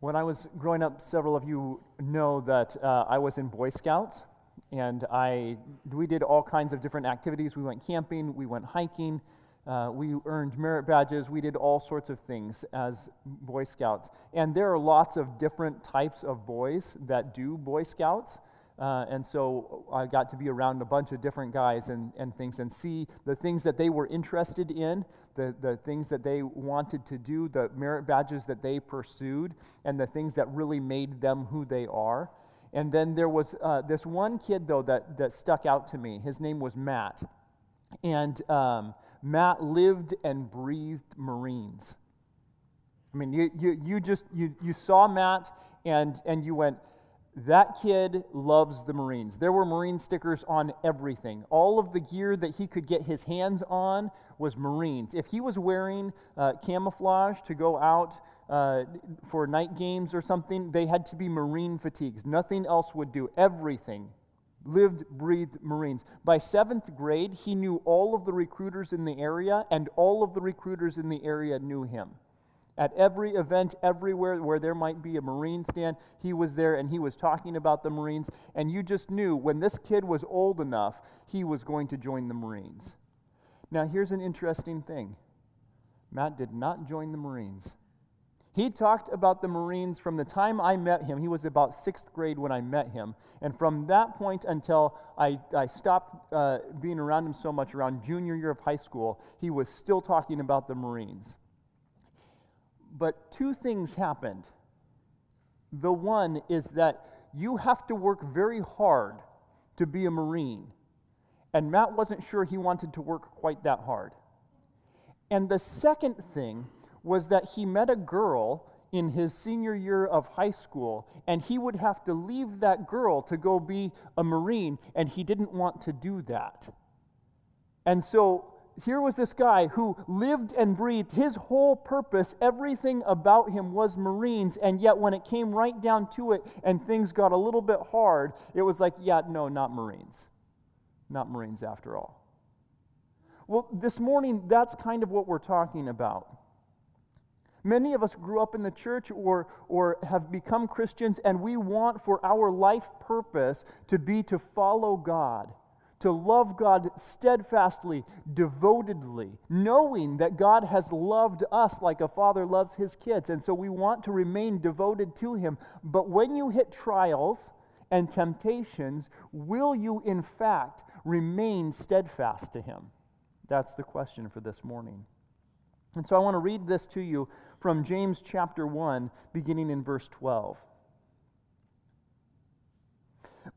When I was growing up, several of you know that uh, I was in Boy Scouts, and I, we did all kinds of different activities. We went camping, we went hiking, uh, we earned merit badges, we did all sorts of things as Boy Scouts. And there are lots of different types of boys that do Boy Scouts. Uh, and so I got to be around a bunch of different guys and, and things and see the things that they were interested in, the, the things that they wanted to do, the merit badges that they pursued, and the things that really made them who they are. And then there was uh, this one kid, though, that, that stuck out to me. His name was Matt. And um, Matt lived and breathed Marines. I mean, you, you, you just, you, you saw Matt and, and you went, that kid loves the Marines. There were Marine stickers on everything. All of the gear that he could get his hands on was Marines. If he was wearing uh, camouflage to go out uh, for night games or something, they had to be Marine fatigues. Nothing else would do. Everything. Lived, breathed Marines. By seventh grade, he knew all of the recruiters in the area, and all of the recruiters in the area knew him. At every event, everywhere where there might be a Marine stand, he was there and he was talking about the Marines. And you just knew when this kid was old enough, he was going to join the Marines. Now, here's an interesting thing Matt did not join the Marines. He talked about the Marines from the time I met him. He was about sixth grade when I met him. And from that point until I, I stopped uh, being around him so much around junior year of high school, he was still talking about the Marines. But two things happened. The one is that you have to work very hard to be a Marine. And Matt wasn't sure he wanted to work quite that hard. And the second thing was that he met a girl in his senior year of high school, and he would have to leave that girl to go be a Marine, and he didn't want to do that. And so here was this guy who lived and breathed his whole purpose, everything about him was Marines, and yet when it came right down to it and things got a little bit hard, it was like, yeah, no, not Marines. Not Marines after all. Well, this morning, that's kind of what we're talking about. Many of us grew up in the church or, or have become Christians, and we want for our life purpose to be to follow God to love God steadfastly, devotedly, knowing that God has loved us like a father loves his kids. And so we want to remain devoted to him. But when you hit trials and temptations, will you in fact remain steadfast to him? That's the question for this morning. And so I want to read this to you from James chapter 1, beginning in verse 12.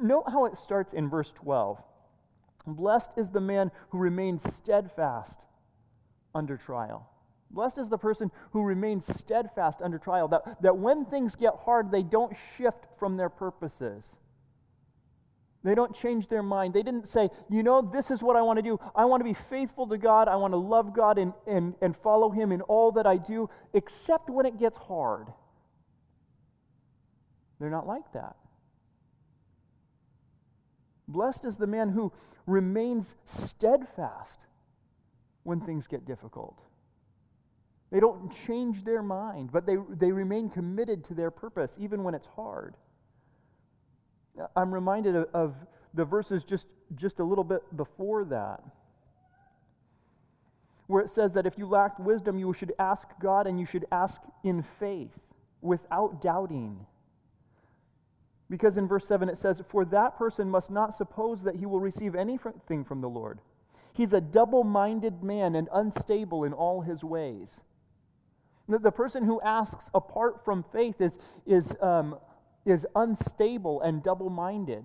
Note how it starts in verse 12. Blessed is the man who remains steadfast under trial. Blessed is the person who remains steadfast under trial, that, that when things get hard, they don't shift from their purposes. They don't change their mind. They didn't say, you know, this is what I want to do. I want to be faithful to God. I want to love God and, and, and follow Him in all that I do, except when it gets hard. They're not like that. Blessed is the man who remains steadfast when things get difficult. They don't change their mind, but they, they remain committed to their purpose even when it's hard. I'm reminded of, of the verses just, just a little bit before that, where it says that if you lacked wisdom, you should ask God and you should ask in faith without doubting. Because in verse 7 it says, For that person must not suppose that he will receive anything from the Lord. He's a double minded man and unstable in all his ways. The, person who asks apart from faith is, is, um, is unstable and double minded.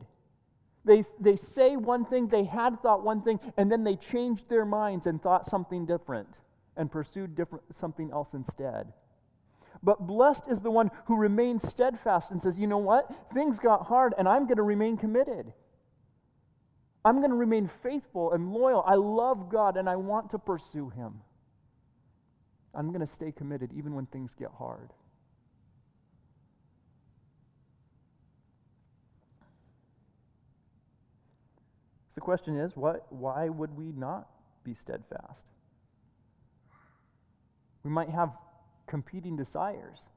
They, they say one thing, they had thought one thing, and then they changed their minds and thought something different and pursued different, something else instead. But blessed is the one who remains steadfast and says, you know what? Things got hard, and I'm going to remain committed. I'm going to remain faithful and loyal. I love God, and I want to pursue Him. I'm going to stay committed even when things get hard. The question is, what, why would we not be steadfast? We might have competing desires.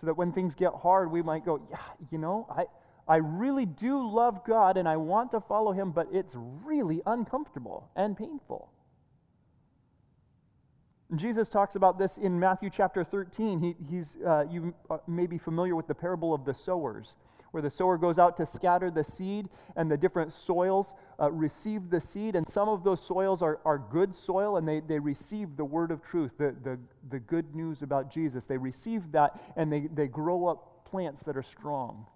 So that when things get hard, we might go, yeah, you know, I, I really do love God and I want to follow Him, but it's really uncomfortable and painful. Jesus talks about this in Matthew chapter 13. He, he's, uh, you uh, may be familiar with the parable of the sowers where the sower goes out to scatter the seed, and the different soils uh, receive the seed. And some of those soils are, are good soil, and they, they receive the word of truth, the, the, the good news about Jesus. They receive that, and they, they grow up plants that are strong.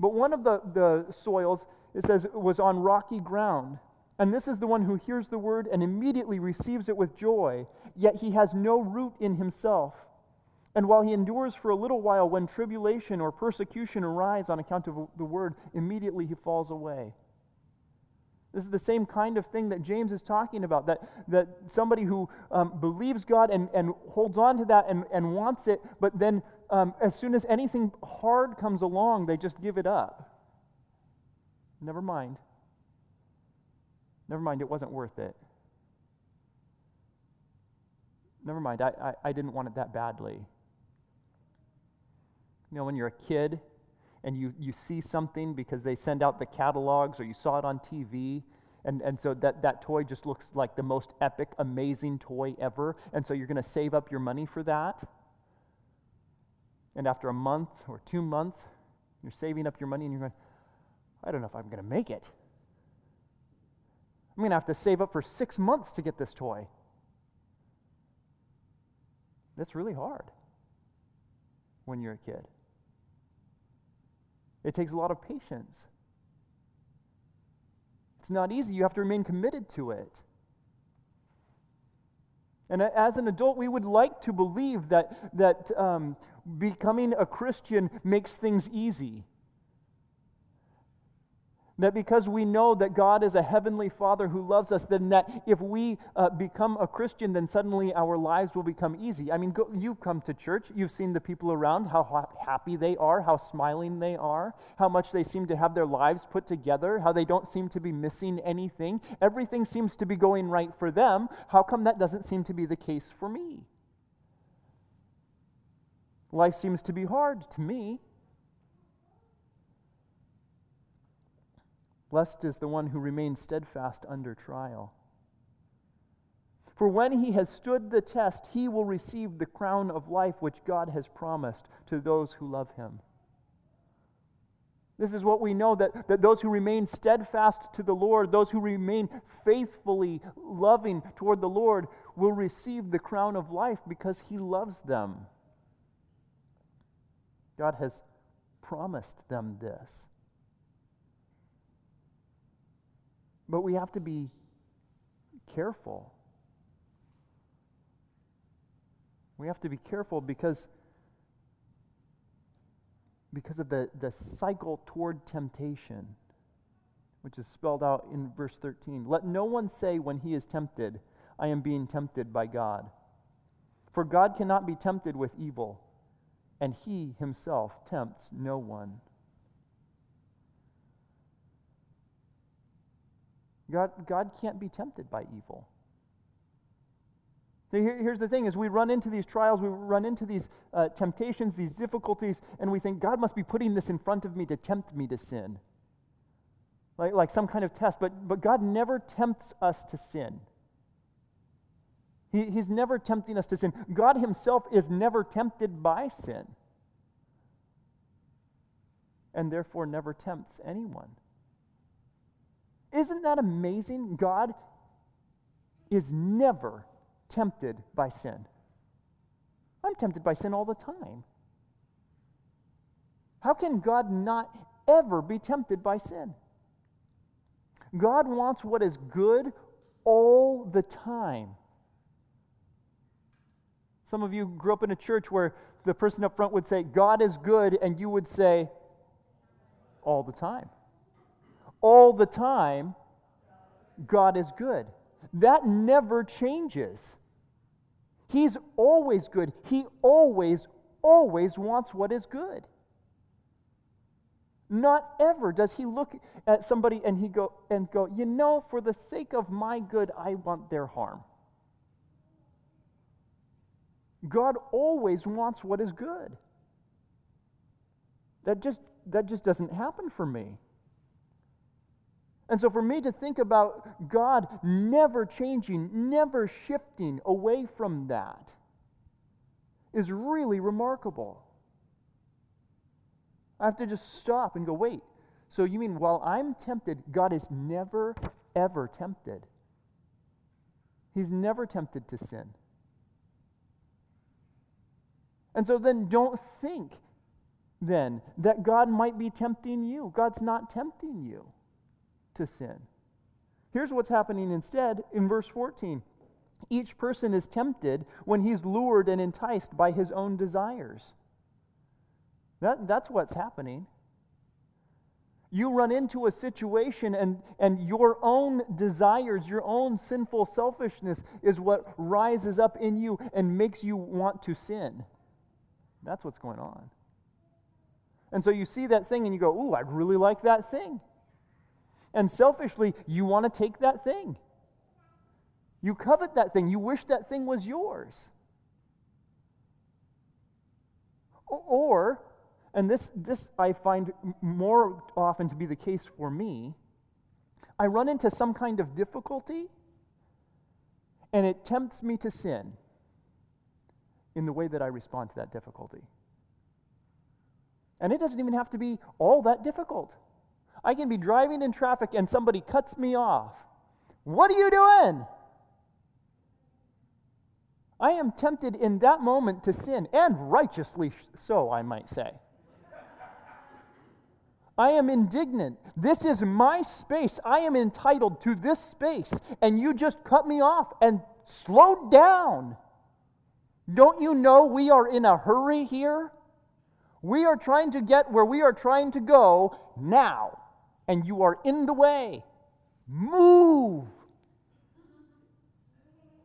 But one of the, the soils, it says, was on rocky ground. And this is the one who hears the word and immediately receives it with joy, yet he has no root in himself. And while he endures for a little while, when tribulation or persecution arise on account of the word, immediately he falls away. This is the same kind of thing that James is talking about that, that somebody who um, believes God and, and holds on to that and, and wants it, but then um, as soon as anything hard comes along, they just give it up. Never mind. Never mind, it wasn't worth it. Never mind, I, I, I didn't want it that badly. You know, when you're a kid and you, you see something because they send out the catalogs or you saw it on TV, and, and so that, that toy just looks like the most epic, amazing toy ever, and so you're going to save up your money for that. And after a month or two months, you're saving up your money and you're going, I don't know if I'm going to make it. I'm going to have to save up for six months to get this toy. That's really hard when you're a kid. It takes a lot of patience. It's not easy. You have to remain committed to it. And as an adult, we would like to believe that, that um, becoming a Christian makes things easy. That because we know that God is a heavenly Father who loves us, then that if we uh, become a Christian, then suddenly our lives will become easy. I mean, go, you've come to church, you've seen the people around, how ha- happy they are, how smiling they are, how much they seem to have their lives put together, how they don't seem to be missing anything. Everything seems to be going right for them. How come that doesn't seem to be the case for me? Life seems to be hard to me. Blessed is the one who remains steadfast under trial. For when he has stood the test, he will receive the crown of life which God has promised to those who love him. This is what we know that, that those who remain steadfast to the Lord, those who remain faithfully loving toward the Lord, will receive the crown of life because he loves them. God has promised them this. But we have to be careful. We have to be careful because, because of the, the cycle toward temptation, which is spelled out in verse 13. Let no one say when he is tempted, I am being tempted by God. For God cannot be tempted with evil, and he himself tempts no one. God, God can't be tempted by evil. So here, here's the thing is we run into these trials, we run into these uh, temptations, these difficulties, and we think God must be putting this in front of me to tempt me to sin. Like, like some kind of test. But, but God never tempts us to sin. He, he's never tempting us to sin. God himself is never tempted by sin. and therefore never tempts anyone. Isn't that amazing? God is never tempted by sin. I'm tempted by sin all the time. How can God not ever be tempted by sin? God wants what is good all the time. Some of you grew up in a church where the person up front would say, God is good, and you would say, all the time. All the time, God is good. That never changes. He's always good. He always, always wants what is good. Not ever does he look at somebody and he go and go, you know, for the sake of my good, I want their harm. God always wants what is good. That just that just doesn't happen for me. And so, for me to think about God never changing, never shifting away from that is really remarkable. I have to just stop and go, wait. So, you mean while I'm tempted, God is never, ever tempted? He's never tempted to sin. And so then don't think then that God might be tempting you. God's not tempting you to sin. Here's what's happening instead in verse 14 each person is tempted when he's lured and enticed by his own desires. That, that's what's happening. You run into a situation, and, and your own desires, your own sinful selfishness is what rises up in you and makes you want to sin. That's what's going on. And so you see that thing and you go, Ooh, I'd really like that thing. And selfishly, you want to take that thing. You covet that thing. You wish that thing was yours. Or, and this, this I find more often to be the case for me, I run into some kind of difficulty and it tempts me to sin in the way that I respond to that difficulty. And it doesn't even have to be all that difficult. I can be driving in traffic and somebody cuts me off. What are you doing? I am tempted in that moment to sin, and righteously so, I might say. I am indignant. This is my space. I am entitled to this space, and you just cut me off and slowed down. Don't you know we are in a hurry here? We are trying to get where we are trying to go now and you are in the way. Move.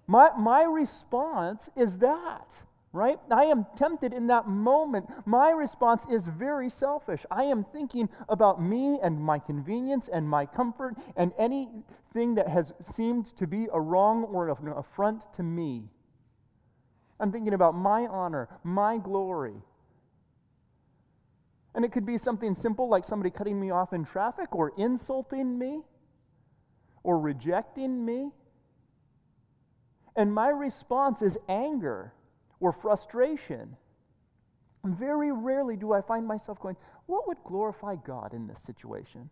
My, my response is that, right? I am tempted in that moment. My response is very selfish. I am thinking about me and my convenience and my comfort and anything that has seemed to be a wrong or an affront to me. I'm thinking about my honor, my glory, and it could be something simple like somebody cutting me off in traffic or insulting me or rejecting me. And my response is anger or frustration. Very rarely do I find myself going, What would glorify God in this situation?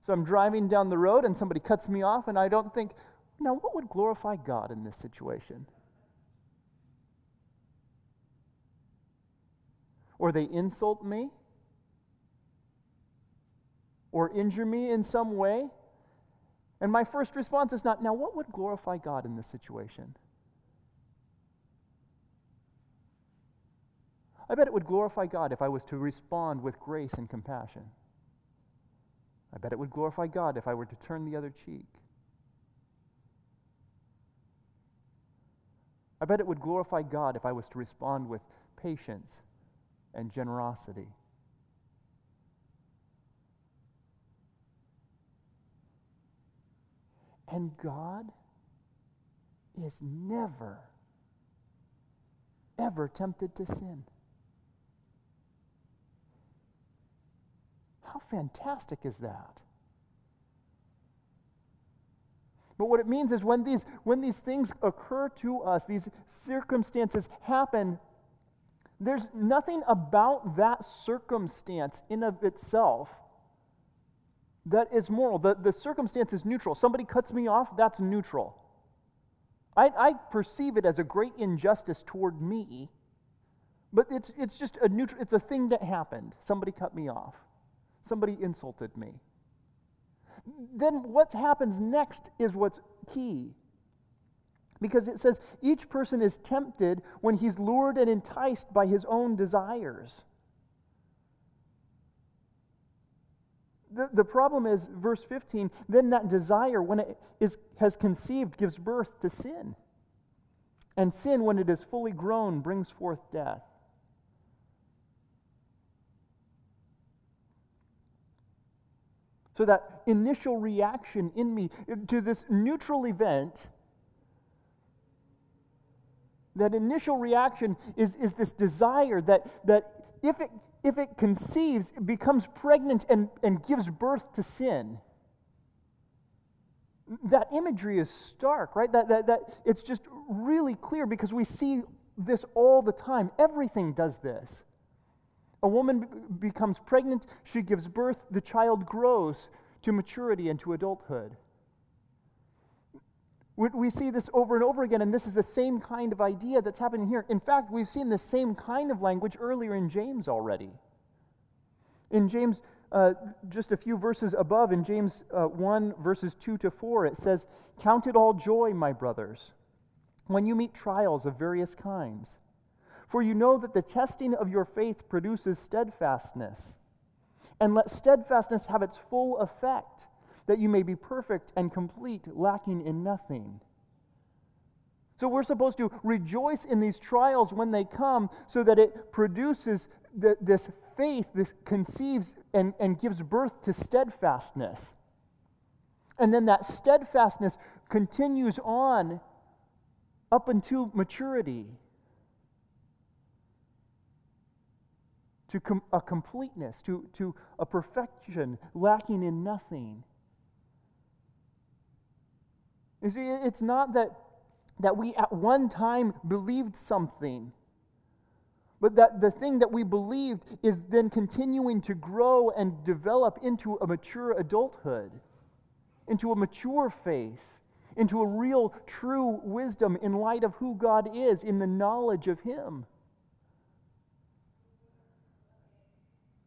So I'm driving down the road and somebody cuts me off, and I don't think, Now, what would glorify God in this situation? Or they insult me or injure me in some way. And my first response is not, now what would glorify God in this situation? I bet it would glorify God if I was to respond with grace and compassion. I bet it would glorify God if I were to turn the other cheek. I bet it would glorify God if I was to respond with patience and generosity. And God is never, ever tempted to sin. How fantastic is that? But what it means is when these, when these things occur to us, these circumstances happen There's nothing about that circumstance in of itself that is moral. The, the circumstance is neutral. Somebody cuts me off, that's neutral. I, I perceive it as a great injustice toward me, but it's, it's just a neutral, it's a thing that happened. Somebody cut me off. Somebody insulted me. Then what happens next is what's key. Because it says each person is tempted when he's lured and enticed by his own desires. The, the problem is, verse 15, then that desire, when it is, has conceived, gives birth to sin. And sin, when it is fully grown, brings forth death. So that initial reaction in me to this neutral event, that initial reaction is, is this desire that, that if, it, if it conceives, it becomes pregnant and, and gives birth to sin. That imagery is stark, right? That, that, that it's just really clear because we see this all the time. Everything does this. A woman becomes pregnant, she gives birth, the child grows to maturity and to adulthood. We see this over and over again, and this is the same kind of idea that's happening here. In fact, we've seen the same kind of language earlier in James already. In James, uh, just a few verses above, in James uh, 1, verses 2 to 4, it says, Count it all joy, my brothers, when you meet trials of various kinds for you know that the testing of your faith produces steadfastness. And let steadfastness have its full effect, that you may be perfect and complete, lacking in nothing. So we're supposed to rejoice in these trials when they come so that it produces the, this faith, this conceives and, and gives birth to steadfastness. And then that steadfastness continues on up until maturity. to com- a completeness, to, to a perfection, lacking in nothing. You see, it's not that, that we at one time believed something, but that the thing that we believed is then continuing to grow and develop into a mature adulthood, into a mature faith, into a real, true wisdom in light of who God is, in the knowledge of Him.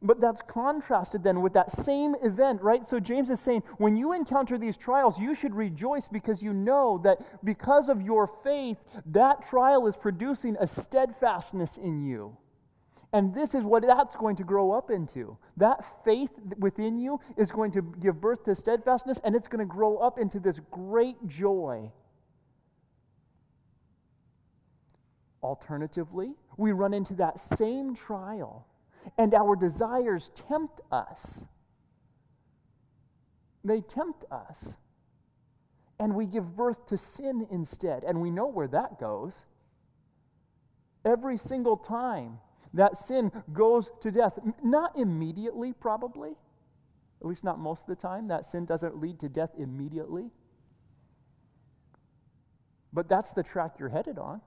But that's contrasted then with that same event, right? So James is saying, when you encounter these trials, you should rejoice because you know that because of your faith, that trial is producing a steadfastness in you. And this is what that's going to grow up into. That faith within you is going to give birth to steadfastness, and it's going to grow up into this great joy. Alternatively, we run into that same trial and our desires tempt us. They tempt us. And we give birth to sin instead. And we know where that goes. Every single time that sin goes to death, not immediately, probably, at least not most of the time, that sin doesn't lead to death immediately. But that's the track you're headed on.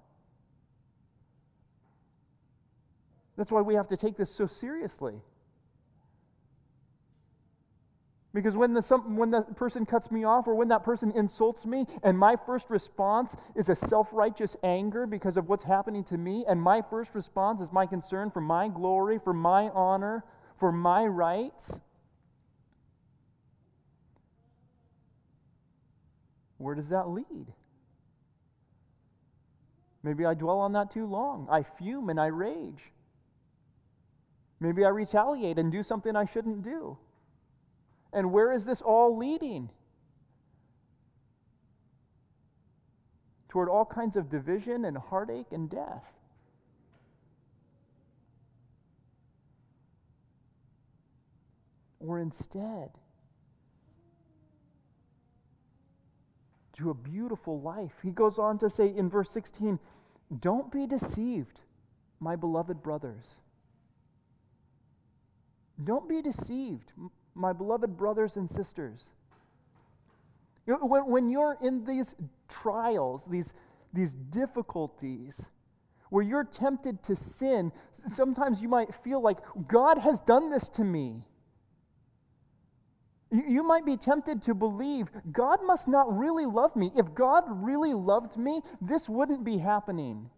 That's why we have to take this so seriously. Because when the, some, when the person cuts me off or when that person insults me, and my first response is a self righteous anger because of what's happening to me, and my first response is my concern for my glory, for my honor, for my rights, where does that lead? Maybe I dwell on that too long. I fume and I rage. Maybe I retaliate and do something I shouldn't do. And where is this all leading? Toward all kinds of division and heartache and death. Or instead, to a beautiful life. He goes on to say in verse 16, Don't be deceived, my beloved brothers. Don't be deceived, my beloved brothers and sisters. When, when you're in these trials, these, these difficulties, where you're tempted to sin, sometimes you might feel like God has done this to me. You might be tempted to believe God must not really love me. If God really loved me, this wouldn't be happening.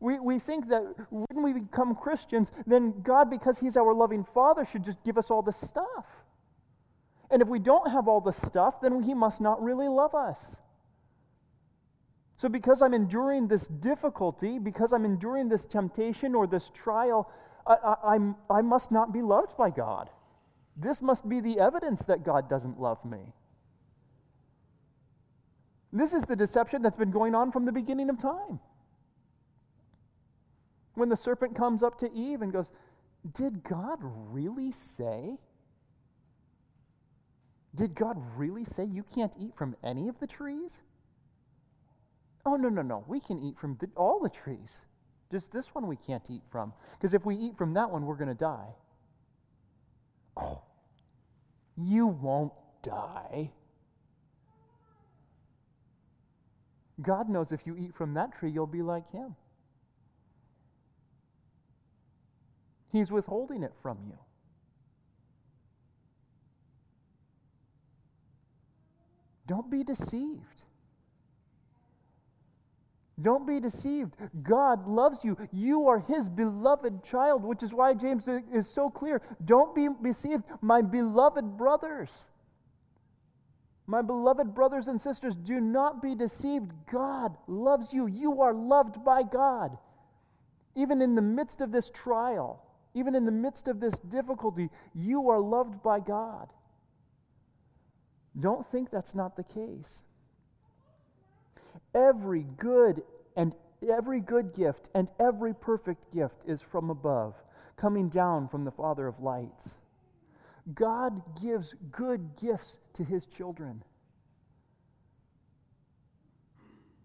We, we think that when we become Christians, then God, because He's our loving Father, should just give us all the stuff. And if we don't have all the stuff, then He must not really love us. So, because I'm enduring this difficulty, because I'm enduring this temptation or this trial, I, I, I must not be loved by God. This must be the evidence that God doesn't love me. This is the deception that's been going on from the beginning of time. When the serpent comes up to Eve and goes, Did God really say? Did God really say you can't eat from any of the trees? Oh, no, no, no. We can eat from the, all the trees. Just this one we can't eat from. Because if we eat from that one, we're going to die. Oh, you won't die. God knows if you eat from that tree, you'll be like him. He's withholding it from you. Don't be deceived. Don't be deceived. God loves you. You are his beloved child, which is why James is so clear. Don't be deceived, my beloved brothers. My beloved brothers and sisters, do not be deceived. God loves you. You are loved by God. Even in the midst of this trial, even in the midst of this difficulty, you are loved by God. Don't think that's not the case. Every good and every good gift and every perfect gift is from above, coming down from the Father of lights. God gives good gifts to his children.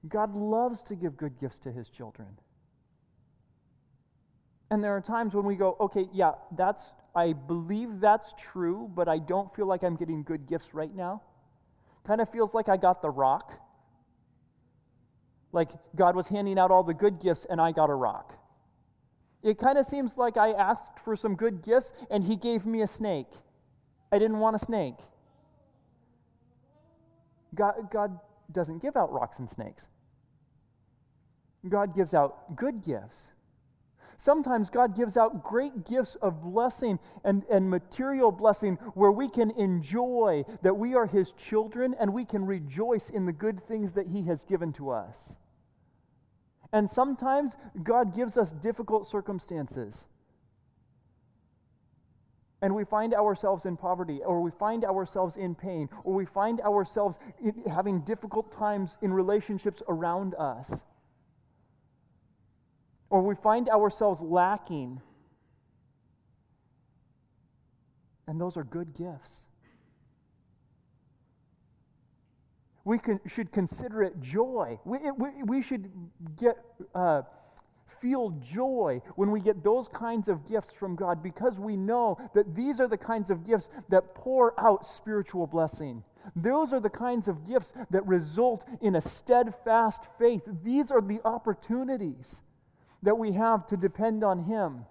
God loves to give good gifts to his children. And there are times when we go, okay, yeah, that's, I believe that's true, but I don't feel like I'm getting good gifts right now. Kind of feels like I got the rock like God was handing out all the good gifts and I got a rock. It kind of seems like I asked for some good gifts and He gave me a snake. I didn't want a snake. God, God doesn't give out rocks and snakes, God gives out good gifts. Sometimes God gives out great gifts of blessing and, and material blessing where we can enjoy that we are His children and we can rejoice in the good things that He has given to us. And sometimes God gives us difficult circumstances. And we find ourselves in poverty, or we find ourselves in pain, or we find ourselves having difficult times in relationships around us, or we find ourselves lacking. And those are good gifts. we can, should consider it joy. We, we, we should get, uh, feel joy when we get those kinds of gifts from God because we know that these are the kinds of gifts that pour out spiritual blessing. Those are the kinds of gifts that result in a steadfast faith. These are the opportunities that we have to depend on Him.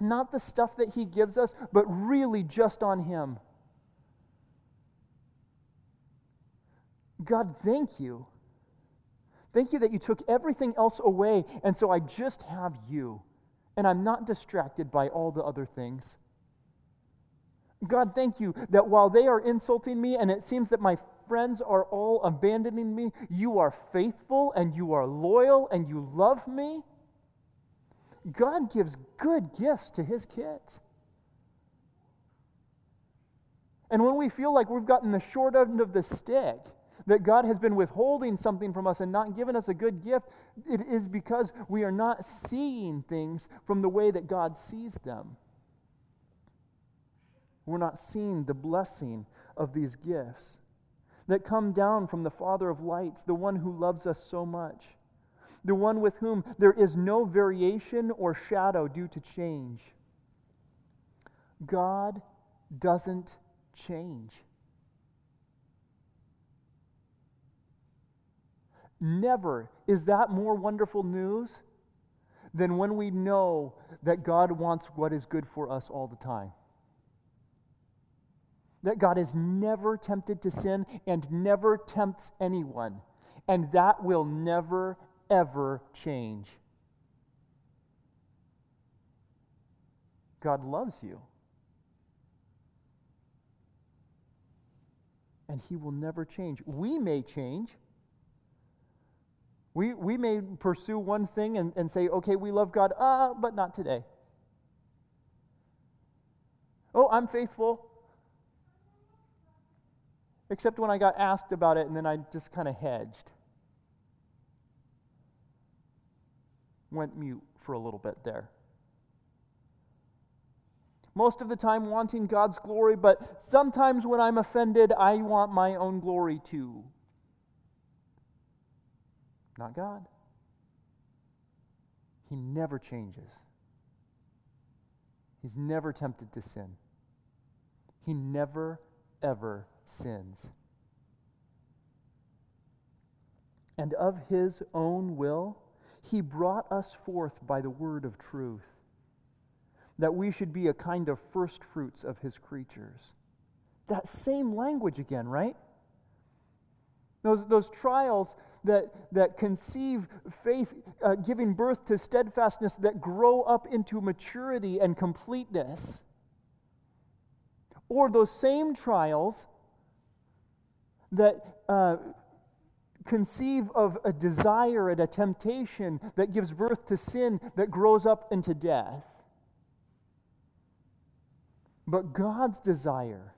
Not the stuff that He gives us, but really just on Him. God, thank you. Thank you that you took everything else away, and so I just have you, and I'm not distracted by all the other things. God, thank you that while they are insulting me and it seems that my friends are all abandoning me, you are faithful and you are loyal and you love me. God gives good gifts to his kids. And when we feel like we've gotten the short end of the stick, that God has been withholding something from us and not given us a good gift, it is because we are not seeing things from the way that God sees them. We're not seeing the blessing of these gifts that come down from the Father of lights, the one who loves us so much, the one with whom there is no variation or shadow due to change. God doesn't change. Never is that more wonderful news than when we know that God wants what is good for us all the time. That God is never tempted to sin and never tempts anyone. And that will never, ever change. God loves you. And He will never change. We may change. We, we may pursue one thing and, and say, okay, we love God, uh, but not today. Oh, I'm faithful. Except when I got asked about it and then I just kind of hedged. Went mute for a little bit there most of the time wanting God's glory, but sometimes when I'm offended, I want my own glory too. Not God. He never changes. He's never tempted to sin. He never, ever sins. And of his own will, he brought us forth by the word of truth that we should be a kind of first fruits of his creatures. That same language again, right? Those, those trials that, that conceive faith, uh, giving birth to steadfastness, that grow up into maturity and completeness. Or those same trials that uh, conceive of a desire and a temptation that gives birth to sin that grows up into death. But God's desire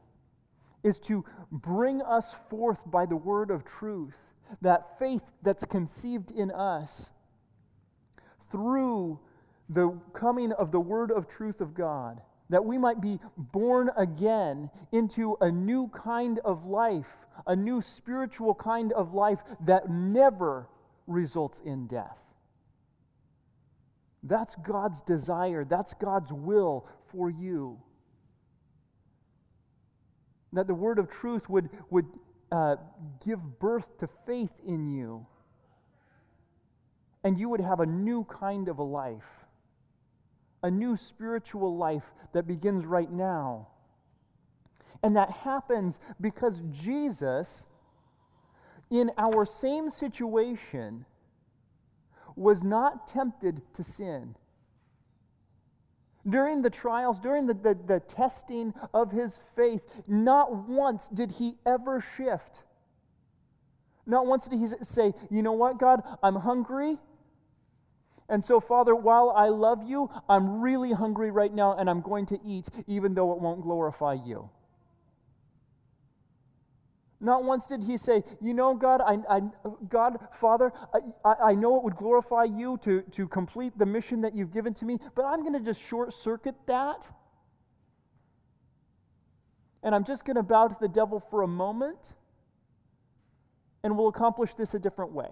is to bring us forth by the word of truth, that faith that's conceived in us through the coming of the word of truth of God, that we might be born again into a new kind of life, a new spiritual kind of life that never results in death. That's God's desire, that's God's will for you that the word of truth would, would uh, give birth to faith in you. And you would have a new kind of a life, a new spiritual life that begins right now. And that happens because Jesus, in our same situation, was not tempted to sin. During the trials, during the, the, the, testing of his faith, not once did he ever shift. Not once did he say, You know what, God, I'm hungry. And so, Father, while I love you, I'm really hungry right now and I'm going to eat, even though it won't glorify you. Not once did he say, You know, God, I, I, God, Father, I, I know it would glorify you to, to complete the mission that you've given to me, but I'm going to just short circuit that. And I'm just going to bow to the devil for a moment, and we'll accomplish this a different way.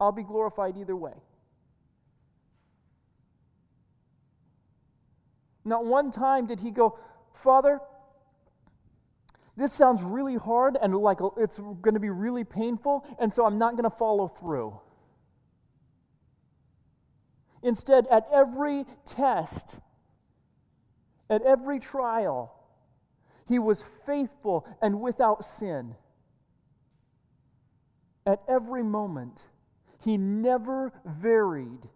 I'll be glorified either way. Not one time did he go, Father, this sounds really hard and like it's going to be really painful, and so I'm not going to follow through. Instead, at every test, at every trial, he was faithful and without sin. At every moment, he never varied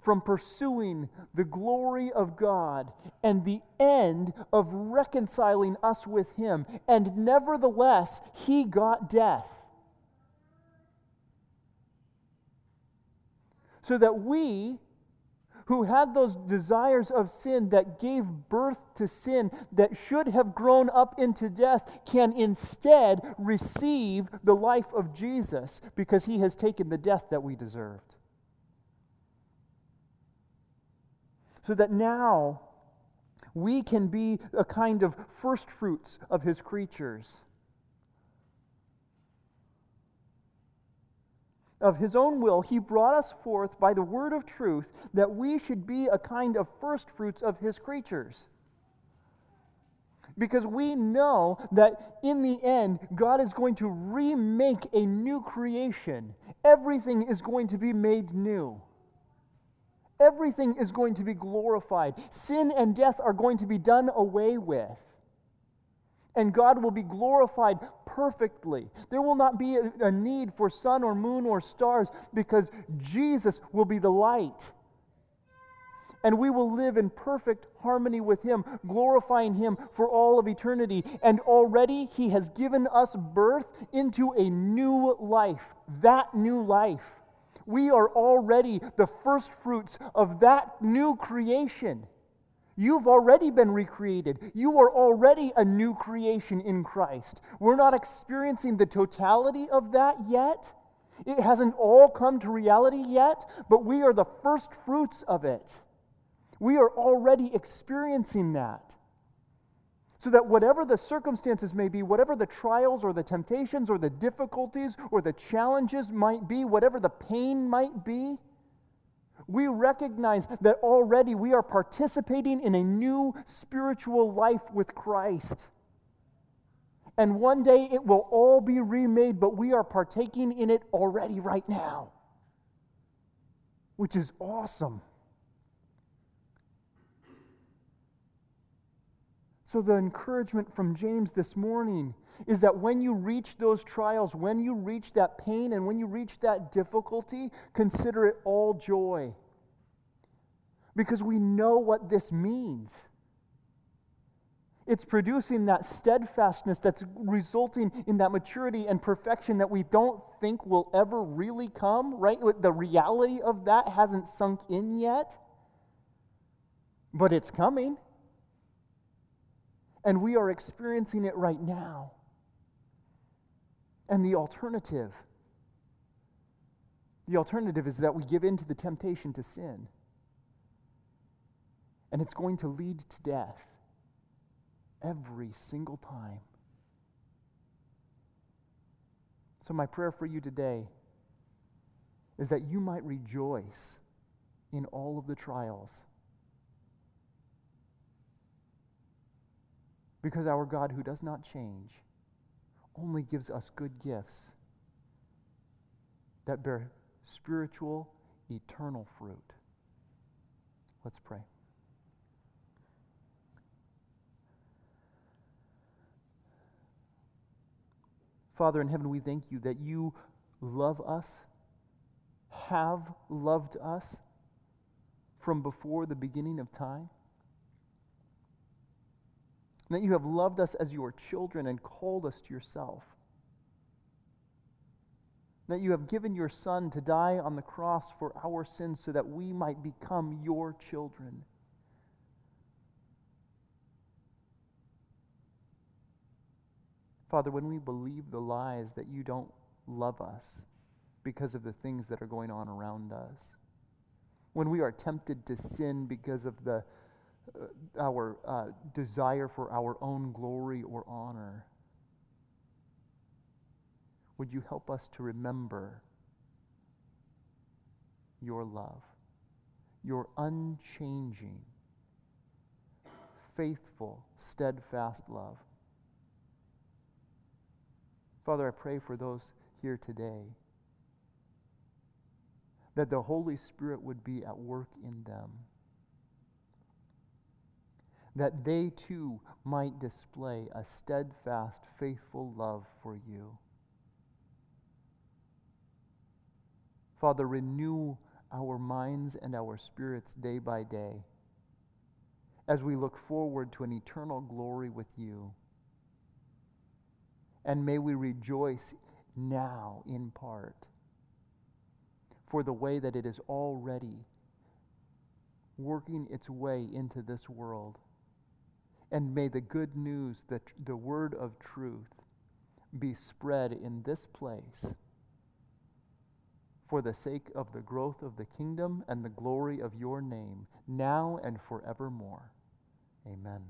from pursuing the glory of God and the end of reconciling us with Him. And nevertheless, He got death. So that we, who had those desires of sin that gave birth to sin that should have grown up into death, can instead receive the life of Jesus because he has taken the death that we deserved. So that now we can be a kind of first fruits of his creatures. Of his own will, he brought us forth by the word of truth that we should be a kind of first fruits of his creatures. Because we know that in the end, God is going to remake a new creation. Everything is going to be made new. Everything is going to be glorified. Sin and death are going to be done away with. And God will be glorified perfectly. There will not be a, a, need for sun or moon or stars because Jesus will be the light. And we will live in perfect harmony with Him, glorifying Him for all of eternity. And already He has given us birth into a new life. That new life. We are already the first fruits of that new creation. You've already been recreated. You are already a new creation in Christ. We're not experiencing the totality of that yet. It hasn't all come to reality yet, but we are the first fruits of it. We are already experiencing that. So that whatever the circumstances may be, whatever the trials or the temptations or the difficulties or the challenges might be, whatever the pain might be, we recognize that already we are participating in a new spiritual life with Christ. And one day it will all be remade, but we are partaking in it already right now, which is awesome. So, the encouragement from James this morning is that when you reach those trials, when you reach that pain, and when you reach that difficulty, consider it all joy. Because we know what this means. It's producing that steadfastness that's resulting in that maturity and perfection that we don't think will ever really come, right? The reality of that hasn't sunk in yet, but it's coming. And we are experiencing it right now. And the alternative, the alternative is that we give in to the temptation to sin. And it's going to lead to death every single time. So, my prayer for you today is that you might rejoice in all of the trials Because our God, who does not change, only gives us good gifts that bear spiritual, eternal fruit. Let's pray. Father in heaven, we thank you that you love us, have loved us from before the beginning of time and that you have loved us as your children and called us to yourself. That you have given your Son to die on the cross for our sins so that we might become your children. Father, when we believe the lies that you don't love us because of the things that are going on around us, when we are tempted to sin because of the our uh, desire for our own glory or honor. Would you help us to remember your love, your unchanging, faithful, steadfast love? Father, I pray for those here today that the Holy Spirit would be at work in them that they too might display a steadfast, faithful love for you. Father, renew our minds and our spirits day by day as we look forward to an eternal glory with you. And may we rejoice now in part for the way that it is already working its way into this world. And may the good news, the, the word of truth, be spread in this place for the sake of the growth of the kingdom and the glory of your name, now and forevermore. Amen.